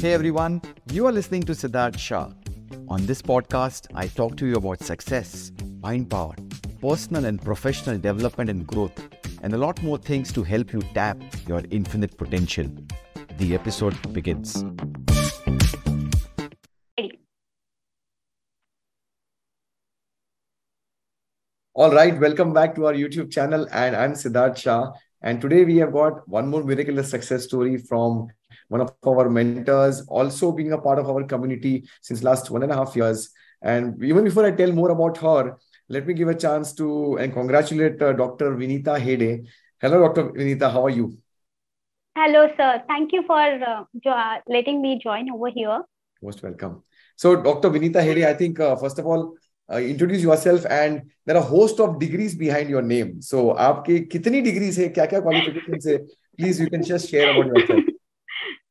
Hey everyone, you are listening to Sidharth Shah. On this podcast, I talk to you about success, mind power, personal and professional development and growth, and a lot more things to help you tap your infinite potential. The episode begins. All right, welcome back to our YouTube channel, and I'm Sidharth Shah. And today we have got one more miraculous success story from one of our mentors, also being a part of our community since last one and a half years. And even before I tell more about her, let me give a chance to and congratulate uh, Dr. Vinita Hede. Hello, Dr. Vinita. How are you? Hello, sir. Thank you for uh, jo- letting me join over here. Most welcome. So, Dr. Vinita Hede, I think uh, first of all, uh, introduce yourself and there are a host of degrees behind your name. So aapke kitni degrees hai kya kya qualifications hai please you can just share about yourself.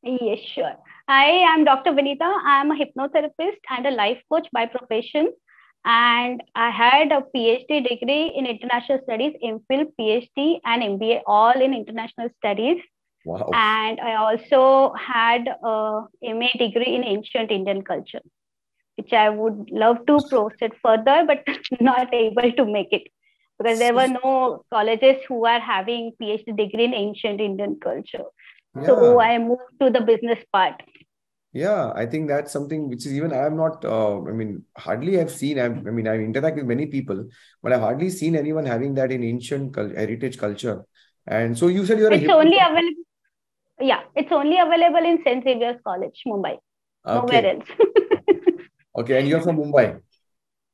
Yes sure. Hi i'm dr vinita. I'm a hypnotherapist and a life coach by profession. And i had a phd degree in international studies mphil phd and mba all in international studies. Wow. and i also had a ma degree in ancient indian culture which I would love to proceed further, but not able to make it because there were no colleges who are having PhD degree in ancient Indian culture. So I moved to the business part. Yeah, I think that's something which is even I am not. Uh, I mean, hardly I've seen. I've, I mean, I interact with many people, but I've hardly seen anyone having that in ancient cul- heritage culture. And so you said you're. It's a only available. Yeah, it's only available in St. Xavier's College, Mumbai. Okay. Nowhere else. Okay, and you're from Mumbai.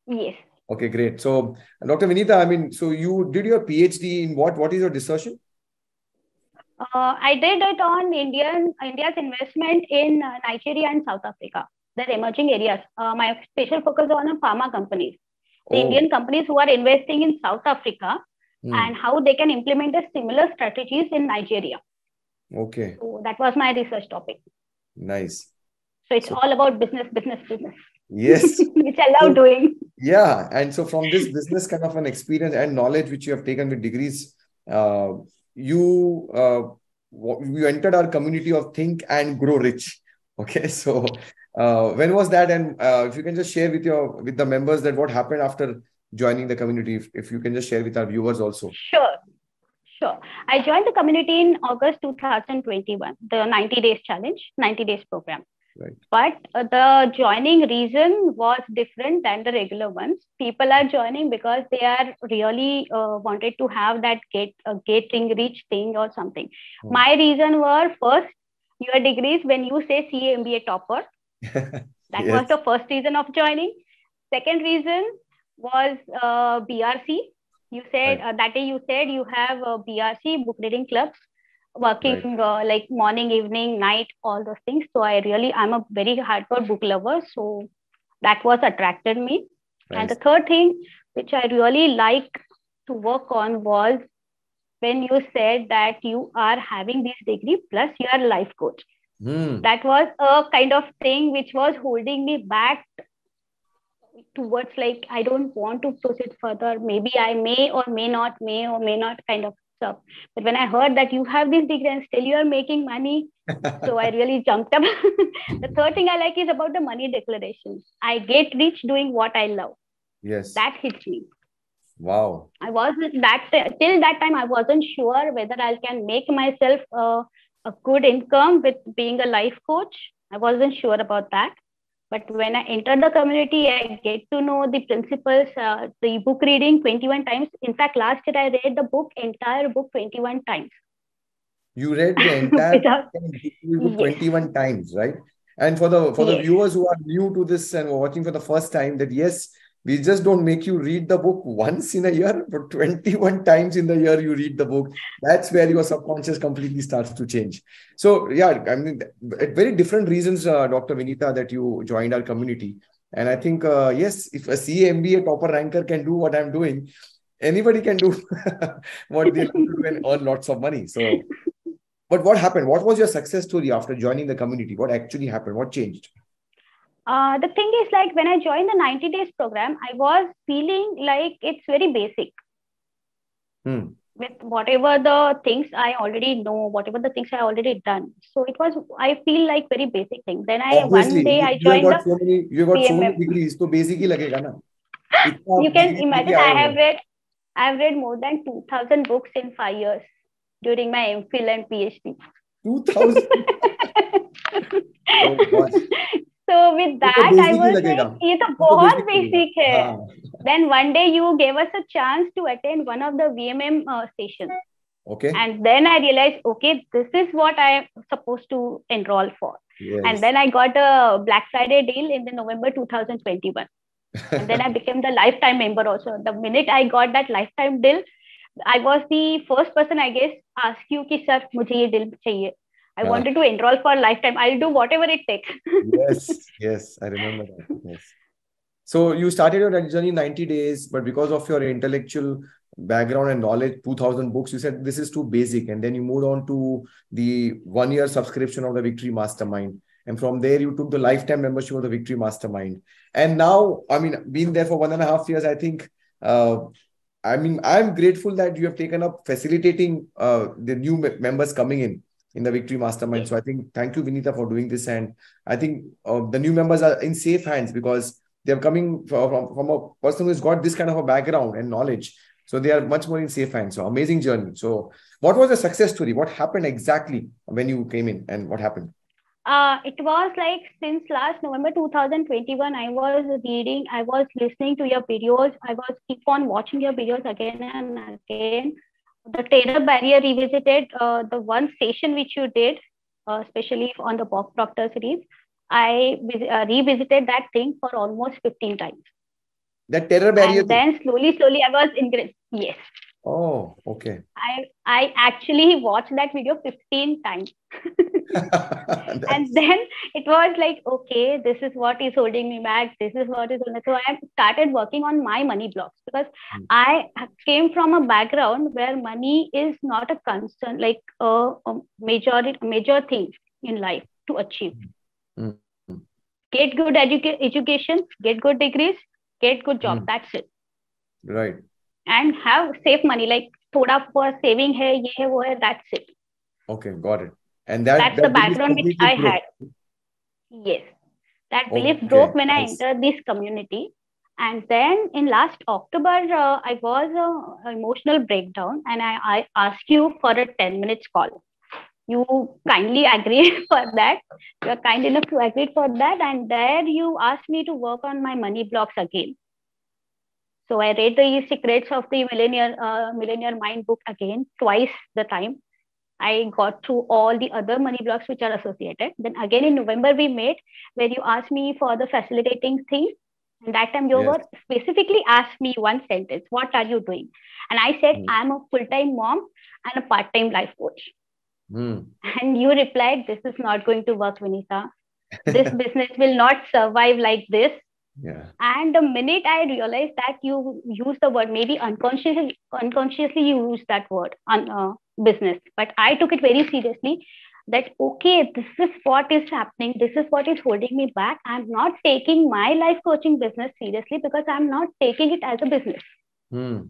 yes. Okay, great. So, Dr. Vinita, I mean, so you did your PhD in what? What is your dissertation? Uh, I did it on Indian India's investment in uh, Nigeria and South Africa. They're emerging areas. Uh, my special focus on pharma companies, the Oh, Indian companies who are investing in South Africa hmm, and how they can implement the similar strategies in Nigeria. Okay, So that was my research topic. nice. So it's So- all about business, business, business, Yes. which I love doing. Yeah, and so from this business kind of an experience and knowledge which you have taken with degrees, uh, you uh, you entered our community of Think and Grow Rich. Okay, so uh, when was that? And uh, if you can just share with your with the members that what happened after joining the community, if, if you can just share with our viewers also. Sure. Sure. I joined the community in August 2021, the 90 days challenge, 90 days program. Right. But the joining reason was different than the regular ones. People are joining because they are really uh, wanted to have that get uh, getting rich thing or something. Hmm. My reason were first your degrees when you say CA MBA topper. That was the first reason of joining. Second reason was uh, BRC. You said Right. uh, that day you said you have a BRC book reading clubs working uh, like morning, evening, night, all those things. So I really I'm a very hardcore book lover. So that was attracted me. And the third thing which I really like to work on was when you said that you are having this degree plus you are life coach Hmm. that was a kind of thing which was holding me back towards like i don't want to proceed further maybe i may or may not may or may not kind of stuff but when i heard that you have this degree and still you are making money so i really jumped up the third thing i like is about the money declarations i get rich doing what i love Yes. that hits me Wow. I was that till that time I wasn't sure whether I can make myself uh, a good income with being a life coach. I wasn't sure about that. But when I entered the community, I get to know the principles, uh, the book reading 21 times. In fact, last year I read the book, entire book 21 times. You read the entire Without- book Yes. 21 times, right? And for the for the Yes. viewers who are new to this and watching for the first time, that yes, we just don't make you read the book once in a year, but 21 times in the year you read the book. That's where your subconscious completely starts to change. So, yeah, I mean, at very different reasons, uh, Dr. Vinita, that you joined our community. And I think, uh, yes, if a CA MBA topper ranker can do what I'm doing, anybody can do what they do and earn lots of money. So, but what happened? What was your success story after joining the community? What actually happened? What changed? Uh, the thing is like when i joined the 90 days program i was feeling like it's very basic. Hmm. with whatever the things i already know whatever the things i already done. So it was i feel like very basic thing. Then i Obviously, one day you, i joined you got the so many you got so many degrees so basic hi lagega na. You can imagine i have read i have read more than 2000 books in 5 years during my mphil and phd 2000 oh, so with तो that I was like ये तो तो बहुत basic. है हाँ. then one day you gave us a chance to attend one of the VMM uh, sessions Okay. and then I realized okay this is what I am supposed to enroll for Yes. and then I got a Black Friday deal in the November 2021 and then I became the lifetime member also. The minute I got that lifetime deal, I was the first person, I guess, ask you कि sir मुझे ये deal चाहिए. I Yeah. wanted to enroll for lifetime. I'll do whatever it takes. yes, yes, I remember that. Yes. So you started your journey 90 days, but because of your intellectual background and knowledge, 2000 books, you said this is too basic. And then you moved on to the one year subscription of the Victory Mastermind. And from there, you took the lifetime membership of the Victory Mastermind. And now, I mean, being there for one and a half years, I think, uh, I mean, I'm grateful that you have taken up facilitating uh, the new members coming in in the Victory Mastermind. So I think, thank you, Vinita, for doing this. And I think uh, the new members are in safe hands because they're coming from, from, from a person who's got this kind of a background and knowledge. So they are much more in safe hands. So amazing journey. So what was the success story? What happened exactly when you came in and what happened? Uh, it was like since last November 2021, I was reading, I was listening to your videos, I was keep on watching your videos again and again. The terror barrier revisited, uh, the one session which you did, uh, especially on the Bob Proctor series. I uh, revisited that thing for almost 15 times. That terror barrier. And then slowly, slowly, I was increased. Yes, oh, okay. I I actually watched that video 15 times. And then it was like okay this is what is holding me back this is what is holding so i started working on my money blocks because Hmm. i came from a background where money is not a concern like a, a major major thing in life to achieve Hmm. Hmm. get good educa- education get good degrees get good job Hmm. that's it right. And have safe money like thoda for saving hai ye hai wo hai that's it Okay, got it. And that that's that the background which I broke. had. Yes, that belief Okay, broke when I nice. entered this community. And then in last October, uh, I was uh, emotional breakdown, and I, I asked you for a 10 minutes call. You kindly agreed for that. You are kind enough to agree for that, and there you asked me to work on my money blocks again. So I read the secrets of the millionaire uh, millionaire mind book again twice the time. I got through all the other money blocks which are associated. Then again in November we met where you asked me for the facilitating thing. And that time you Yes. were specifically asked me one sentence, what are you doing? And I said, Hmm. I'm a full-time mom and a part-time life coach. Hmm. And you replied, This is not going to work, Vinita. This business will not survive like this. Yeah. And the minute I realized that you use the word, maybe unconsciously, unconsciously you use that word on uh, business, but I took it very seriously. That okay, this is what is happening. This is what is holding me back. I'm not taking my life coaching business seriously because I'm not taking it as a business. Hmm.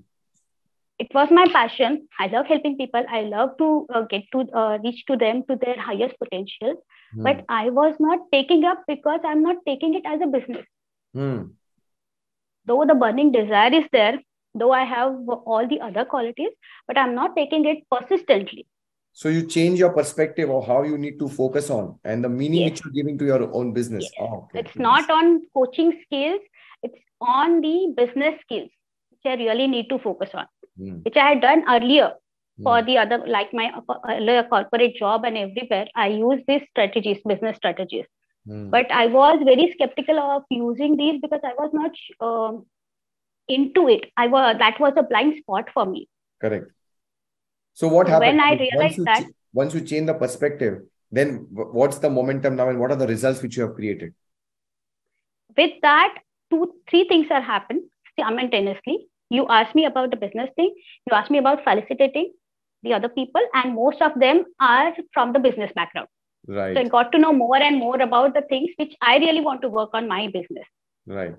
It was my passion. I love helping people. I love to uh, get to uh, reach to them to their highest potential. Hmm. But I was not taking up because I'm not taking it as a business. Hmm. though the burning desire is there, though I have all the other qualities, but I'm not taking it persistently. So you change your perspective of how you need to focus on and the meaning Yes. which you're giving to your own business. Yes. Oh, okay. It's not on coaching skills, it's on the business skills, which I really need to focus on, Hmm. which I had done earlier for Hmm. the other, like my uh, earlier corporate job and everywhere. I use these strategies, business strategies. Hmm. But I was very skeptical of using these because I was not um, into it. I was that was a blind spot for me. Correct. So what So happened? when I realized you that- ch- once you change the perspective, then what's the momentum now and what are the results which you have created? with that, two, three things are happened simultaneously. You asked me about the business thing. You asked me about facilitating the other people, and most of them are from the business background. So I got to know more and more about the things which I really want to work on my business. Right.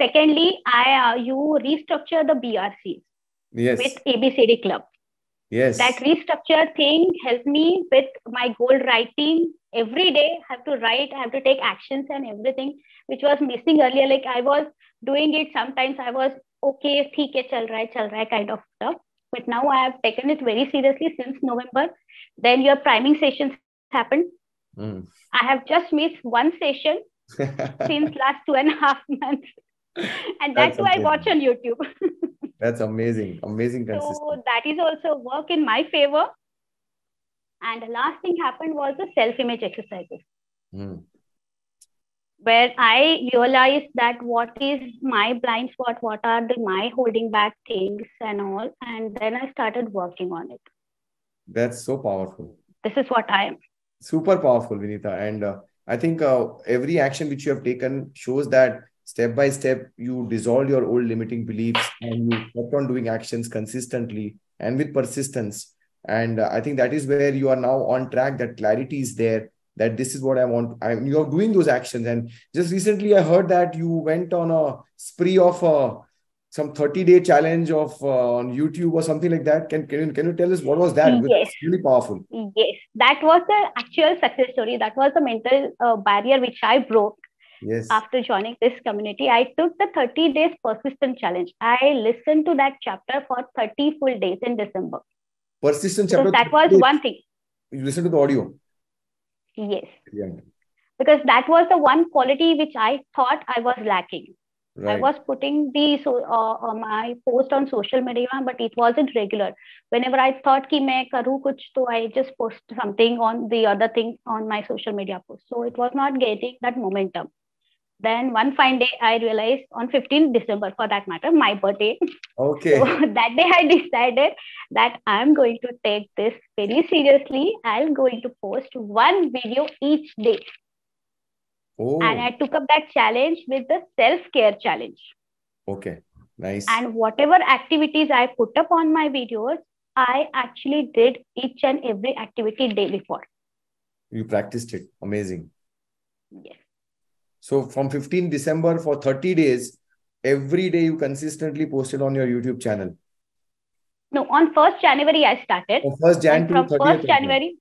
Secondly, I uh, you restructure the BRCs Yes. with ABCD Club. Yes. That restructure thing helped me with my goal writing. Every day, I have to write, I have to take actions and everything, which was missing earlier. Like I was doing it sometimes, I was okay, theek hai, chal raha chal raha kind of stuff. But now I have taken it very seriously since November. Then your priming sessions happened. Mm. I have just missed one session since last two and a half months. And that That's too I watch on YouTube. That's amazing. Amazing so that is also work in my favor. And the last thing happened was the self-image exercises. Mm. where I realized that what is my blind spot, what are the my holding back things and all. And then I started working on it. That's so powerful. This is what I am. Super powerful, Vinita. And uh, I think uh, every action which you have taken shows that step by step you dissolve your old limiting beliefs and you kept on doing actions consistently and with persistence. And uh, I think that is where you are now on track. That clarity is there. That this is what I want. I, you are doing those actions. And just recently, I heard that you went on a spree of uh, some 30 day challenge of uh, on YouTube or something like that. Can, can, you, can you tell us what was that? Yes. It's really powerful. Yes, that was the actual success story. That was the mental uh, barrier which I broke Yes. after joining this community. I took the 30 days persistent challenge. I listened to that chapter for 30 full days in December. Persistent chapter So that was three. one thing. You listen to the audio. Yes, Brilliant. because that was the one quality which I thought I was lacking. Right. I was putting the so, uh, uh, my post on social media, but it wasn't regular. Whenever I thought ki main karu kuch, to I just post something on the other thing on my social media post. So it was not getting that momentum. Then one fine day, I realized on 15th December, for that matter, my birthday. Okay. So that day, I decided that I'm going to take this very seriously. I'm going to post one video each day Oh, and I took up that challenge with the self care challenge. okay. Nice. And whatever activities I put up on my videos, I actually did each and every activity day before. You practiced it. Amazing. Yes. So from 15 December for 30 days, every day you consistently posted on your YouTube channel. No, on 1st January, I started. From 1st Jan And to from 1st of January,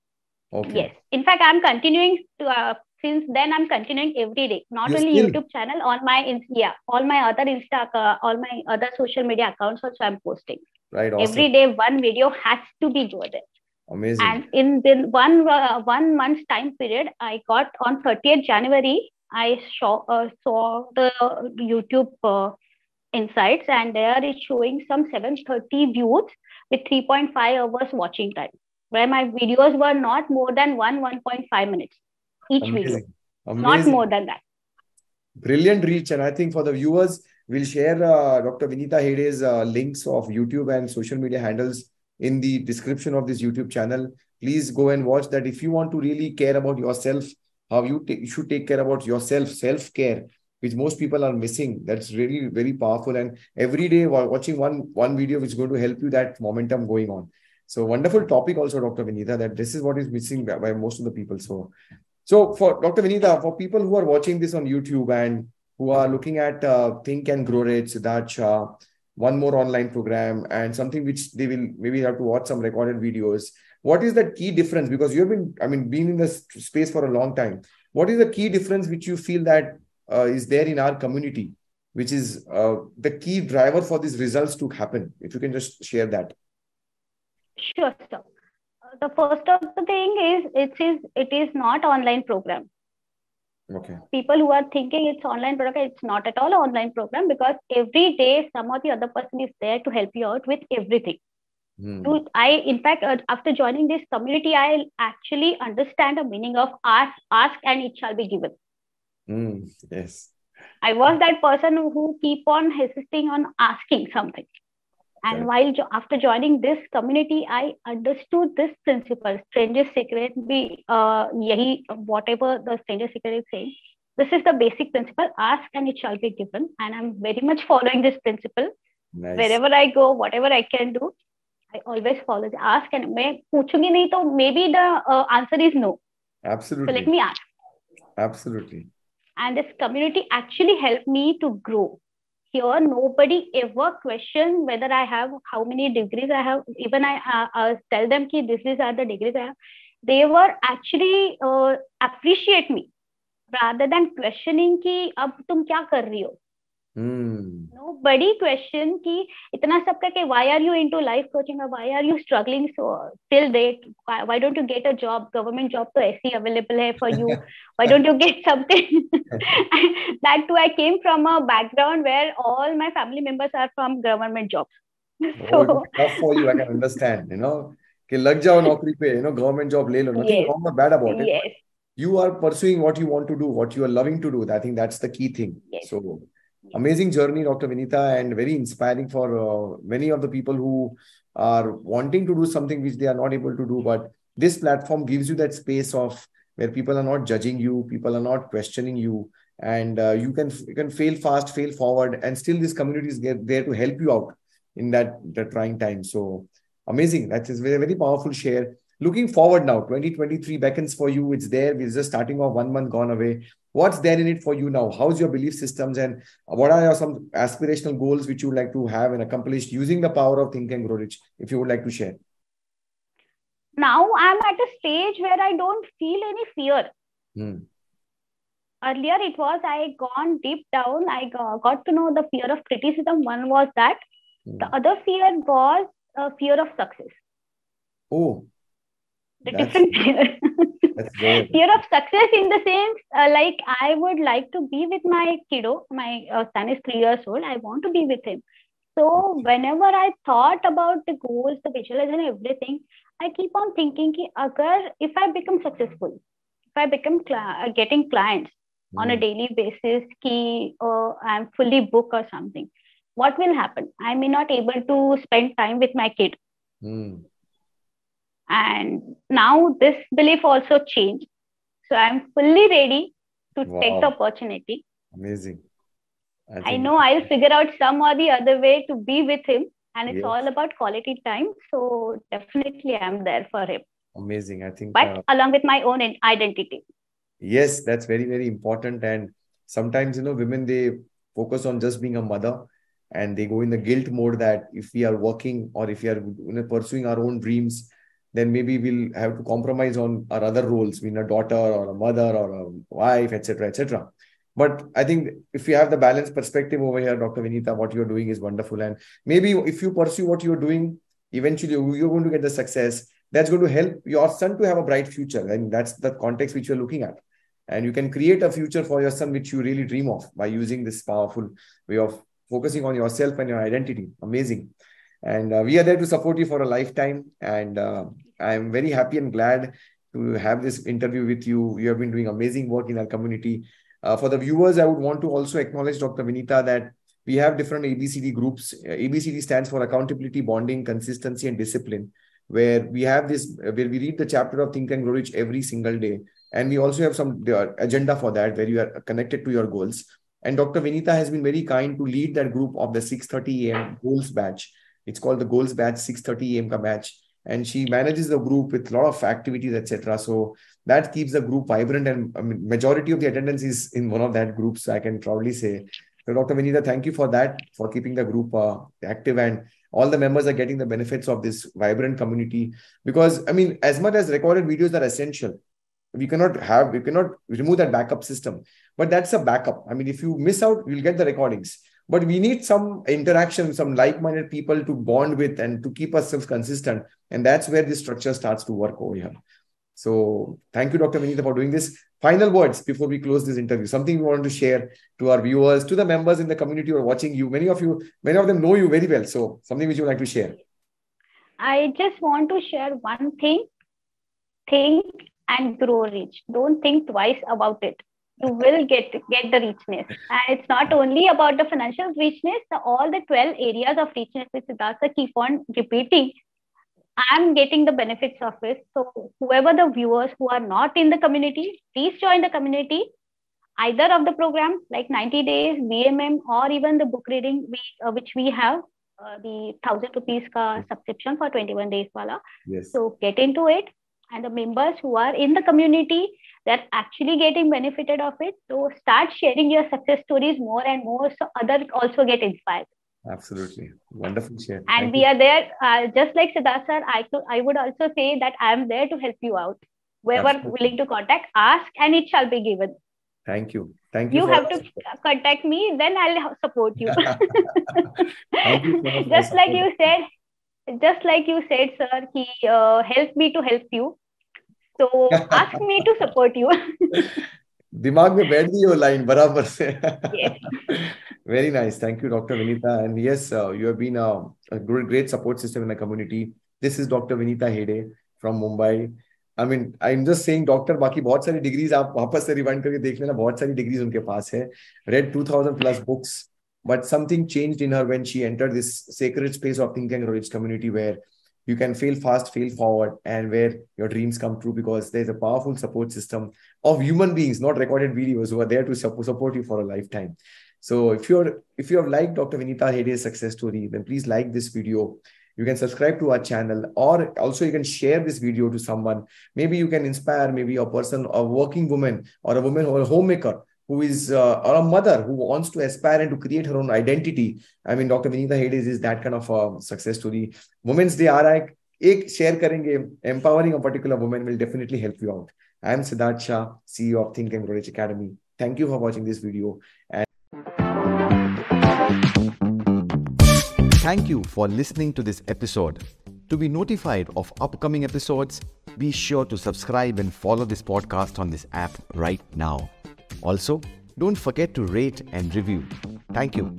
Okay. yes. In fact, I'm continuing to, uh, since then, I'm continuing every day. Not You only still- YouTube channel, on my, yeah, all my other Insta, uh, all my other social media accounts also I'm posting. Right. Awesome. Every day, one video has to be there. Amazing. and in the one uh, one month's time period i got on 30th january i saw uh, saw the youtube uh, insights and there it's showing some 730 views with 3.5 hours watching time where my videos were not more than 1 1.5 minutes each video Amazing. not more than that Brilliant reach. And I think for the viewers, we'll share uh, Dr. Vinita Hede's uh, links of YouTube and social media handles in the description of this YouTube channel. Please go and watch that. If you want to really care about yourself, how you, ta- you should take care about yourself, self care, which most people are missing. That's really very powerful. And every day, while watching one one video, which is going to help you that momentum going on. So wonderful topic also, Dr. Vinita. That this is what is missing by, by most of the people. So so for Dr. Vinita, for people who are watching this on YouTube and who are looking at uh, Think and Grow Rich, Sidharth Shah, one more online program and something which they will maybe have to watch some recorded videos. What is that key difference? Because you have been, I mean, been in this space for a long time. What is the key difference which you feel that uh, is there in our community, which is uh, the key driver for these results to happen? If you can just share that. sure sir the first of the thing is it is it is not online program Okay. people who are thinking it's online program it's not at all an online program because every day some or the other person is there to help you out with everything Hmm. i in fact uh, after joining this community i actually understand the meaning of ask ask and it shall be given Hmm. Yes. i was that person who keep on hesitating on asking something and right. while jo- after joining this community, I understood this principle, strangest secret be uh, yahi, whatever the strangest secret is saying. This is the basic principle, ask and it shall be given. And I'm very much following this principle. Nice. Wherever I go, whatever I can do, I always follow the ask and may. पूछूंगी नहीं maybe the uh, answer is no. Absolutely. So let me ask. Absolutely. And this community actually helped me to grow here nobody ever question whether I have how many degrees I have. Even I uh, uh, tell them ki this is are the degrees I have. They were actually uh, appreciate me rather than questioning ki ab tum kya kar rahi ho. No बड़ी question कि इतना सब करके why are you into life coaching और why are you struggling so till date why don't you get a job government job तो ऐसी available है for you why don't you get something that too I came from a background where all my family members are from government jobs so tough for you I can understand you know कि लग जाओ नौकरी पे you know government job ले लो nothing wrong bad about it you are pursuing what you want to do what you are loving to do I think that's the key thing so amazing journey dr vinita and very inspiring for uh, many of the people who are wanting to do something which they are not able to do but this platform gives you that space of where people are not judging you people are not questioning you and uh, you can you can fail fast fail forward and still this community is there to help you out in that, that trying time. So amazing. That is very very powerful share looking forward now 2023 beckons for you. It's there. We're just starting off. One month gone away. What's there in it for you now? How's your belief systems and what are your some aspirational goals which you would like to have and accomplish using the power of think and grow rich if you would like to share? Now i'm at a stage where i don't feel any fear. Hmm. earlier it was i gone deep down. I got to know the fear of criticism. One was that. Hmm. the other fear was a fear of success. Oh the that's, different fear. fear of success in the sense, uh, like I would like to be with my kiddo. My uh, son is three years old. I want to be with him. So whenever I thought about the goals, the visualization, everything, I keep on thinking, ki, agar, if I become successful, if I become cl- uh, getting clients mm. on a hmm. daily basis, ki, uh, I'm fully booked or something, what will happen? I may not able to spend time with my kid. Mm and now this belief also changed. So I'm fully ready to wow. take the opportunity. Amazing. I, I, know I'll figure out some or the other way to be with him. And it's yes. all about quality time. So definitely I'm there for him. Amazing. I think. But uh, along with my own identity. Yes, that's very, very important. And sometimes, you know, women, they focus on just being a mother and they go in the guilt mode that if we are working or if we are you know, pursuing our own dreams, then maybe we'll have to compromise on our other roles, being a daughter or a mother or a wife, etc., etc. But I think if you have the balanced perspective over here, Dr. Vinita, what you're doing is wonderful. And maybe if you pursue what you're doing, eventually you're going to get the success. That's going to help your son to have a bright future. And that's the context which you're looking at. And you can create a future for your son which you really dream of by using this powerful way of focusing on yourself and your identity. Amazing. And uh, we are there to support you for a lifetime. And uh, I'm very happy and glad to have this interview with you. You have been doing amazing work in our community. Uh, for the viewers, I would want to also acknowledge Dr. Vinita that we have different ABCD groups. Uh, ABCD stands for accountability, bonding, consistency, and discipline, where we have this, uh, where we read the chapter of Think and Grow Rich every single day. And we also have some agenda for that, where you are connected to your goals. And Dr. Vinita has been very kind to lead that group of the 6:30 a.m. goals batch. It's called the goals batch 6:30 a.m. ka batch and she manages the group with a lot of activities etc so that keeps the group vibrant. And I mean, majority of the attendance is in one of that group so i can proudly say. So dr vinita thank you for that for keeping the group uh, active. And all the members are getting the benefits of this vibrant community. Because i mean as much as recorded videos are essential we cannot have we cannot remove that backup system. But that's a backup. I mean if you miss out you'll get the recordings but we need some interaction some like-minded people to bond with and to keep ourselves consistent. And that's where this structure starts to work over here. So thank you dr vinita for doing this. Final words before we close this interview. Something we want to share to our viewers to the members in the community who are watching you. Many of you many of them know you very well. So something which you would like to share. I just want to share one thing. Think and grow rich. Don't think twice about it you will get get the richness. And it's not only about the financial richness the, all the 12 areas of richness which siddhartha keep on repeating i'm getting the benefits of it. So whoever the viewers who are not in the community please join the community. Either of the program like 90 days vmm or even the book reading we, uh, which we have uh, the 1000 rupees ka subscription for 21 days wala. Yes. so get into it and the members who are in the community they're actually getting benefited of it so start sharing your success stories more and more so others also get inspired. Absolutely. Wonderful share. And Thank we you. are there uh, just like sidharth sir I, could, I would also say that i am there to help you out. Whoever absolutely. willing to contact ask and it shall be given. Thank you. Thank you you have to contact me then i'll support you, you just like you said just like you said sir he uh, help me to help you. So ask me to support you. दिमाग में बैठ गई line बराबर से। Very nice thank you doctor Vinita and yes you have been a great support system in community this is doctor Vinita Hegde from Mumbai I mean I am just saying doctor बाकी बहुत सारी degrees आप वापस से rewind करके देख लेना। बहुत सारी डिग्रीज उनके पास है। Read 2000 plus books but something changed in her when she entered this sacred space of think and knowledge community where you can fail fast, fail forward, and where your dreams come true because there's a powerful support system of human beings, not recorded videos, who are there to support you for a lifetime. So if you're if you have liked Dr. Vinita Hede's success story, then please like this video. You can subscribe to our channel, or also you can share this video to someone. Maybe you can inspire maybe a person, a working woman, or a woman or a homemaker who is uh, or a mother who wants to aspire and to create her own identity. I mean, Dr. Vinita Hede's is that kind of a success story. Women's Day RI, एक share करेंगे empowering a particular woman will definitely help you out. I am Sidharth Shah, CEO of Think and Grow Rich Academy. Thank you for watching this video. And Thank you for listening to this episode. To be notified of upcoming episodes, be sure to subscribe and follow this podcast on this app right now. Also, don't forget to rate and review. Thank you.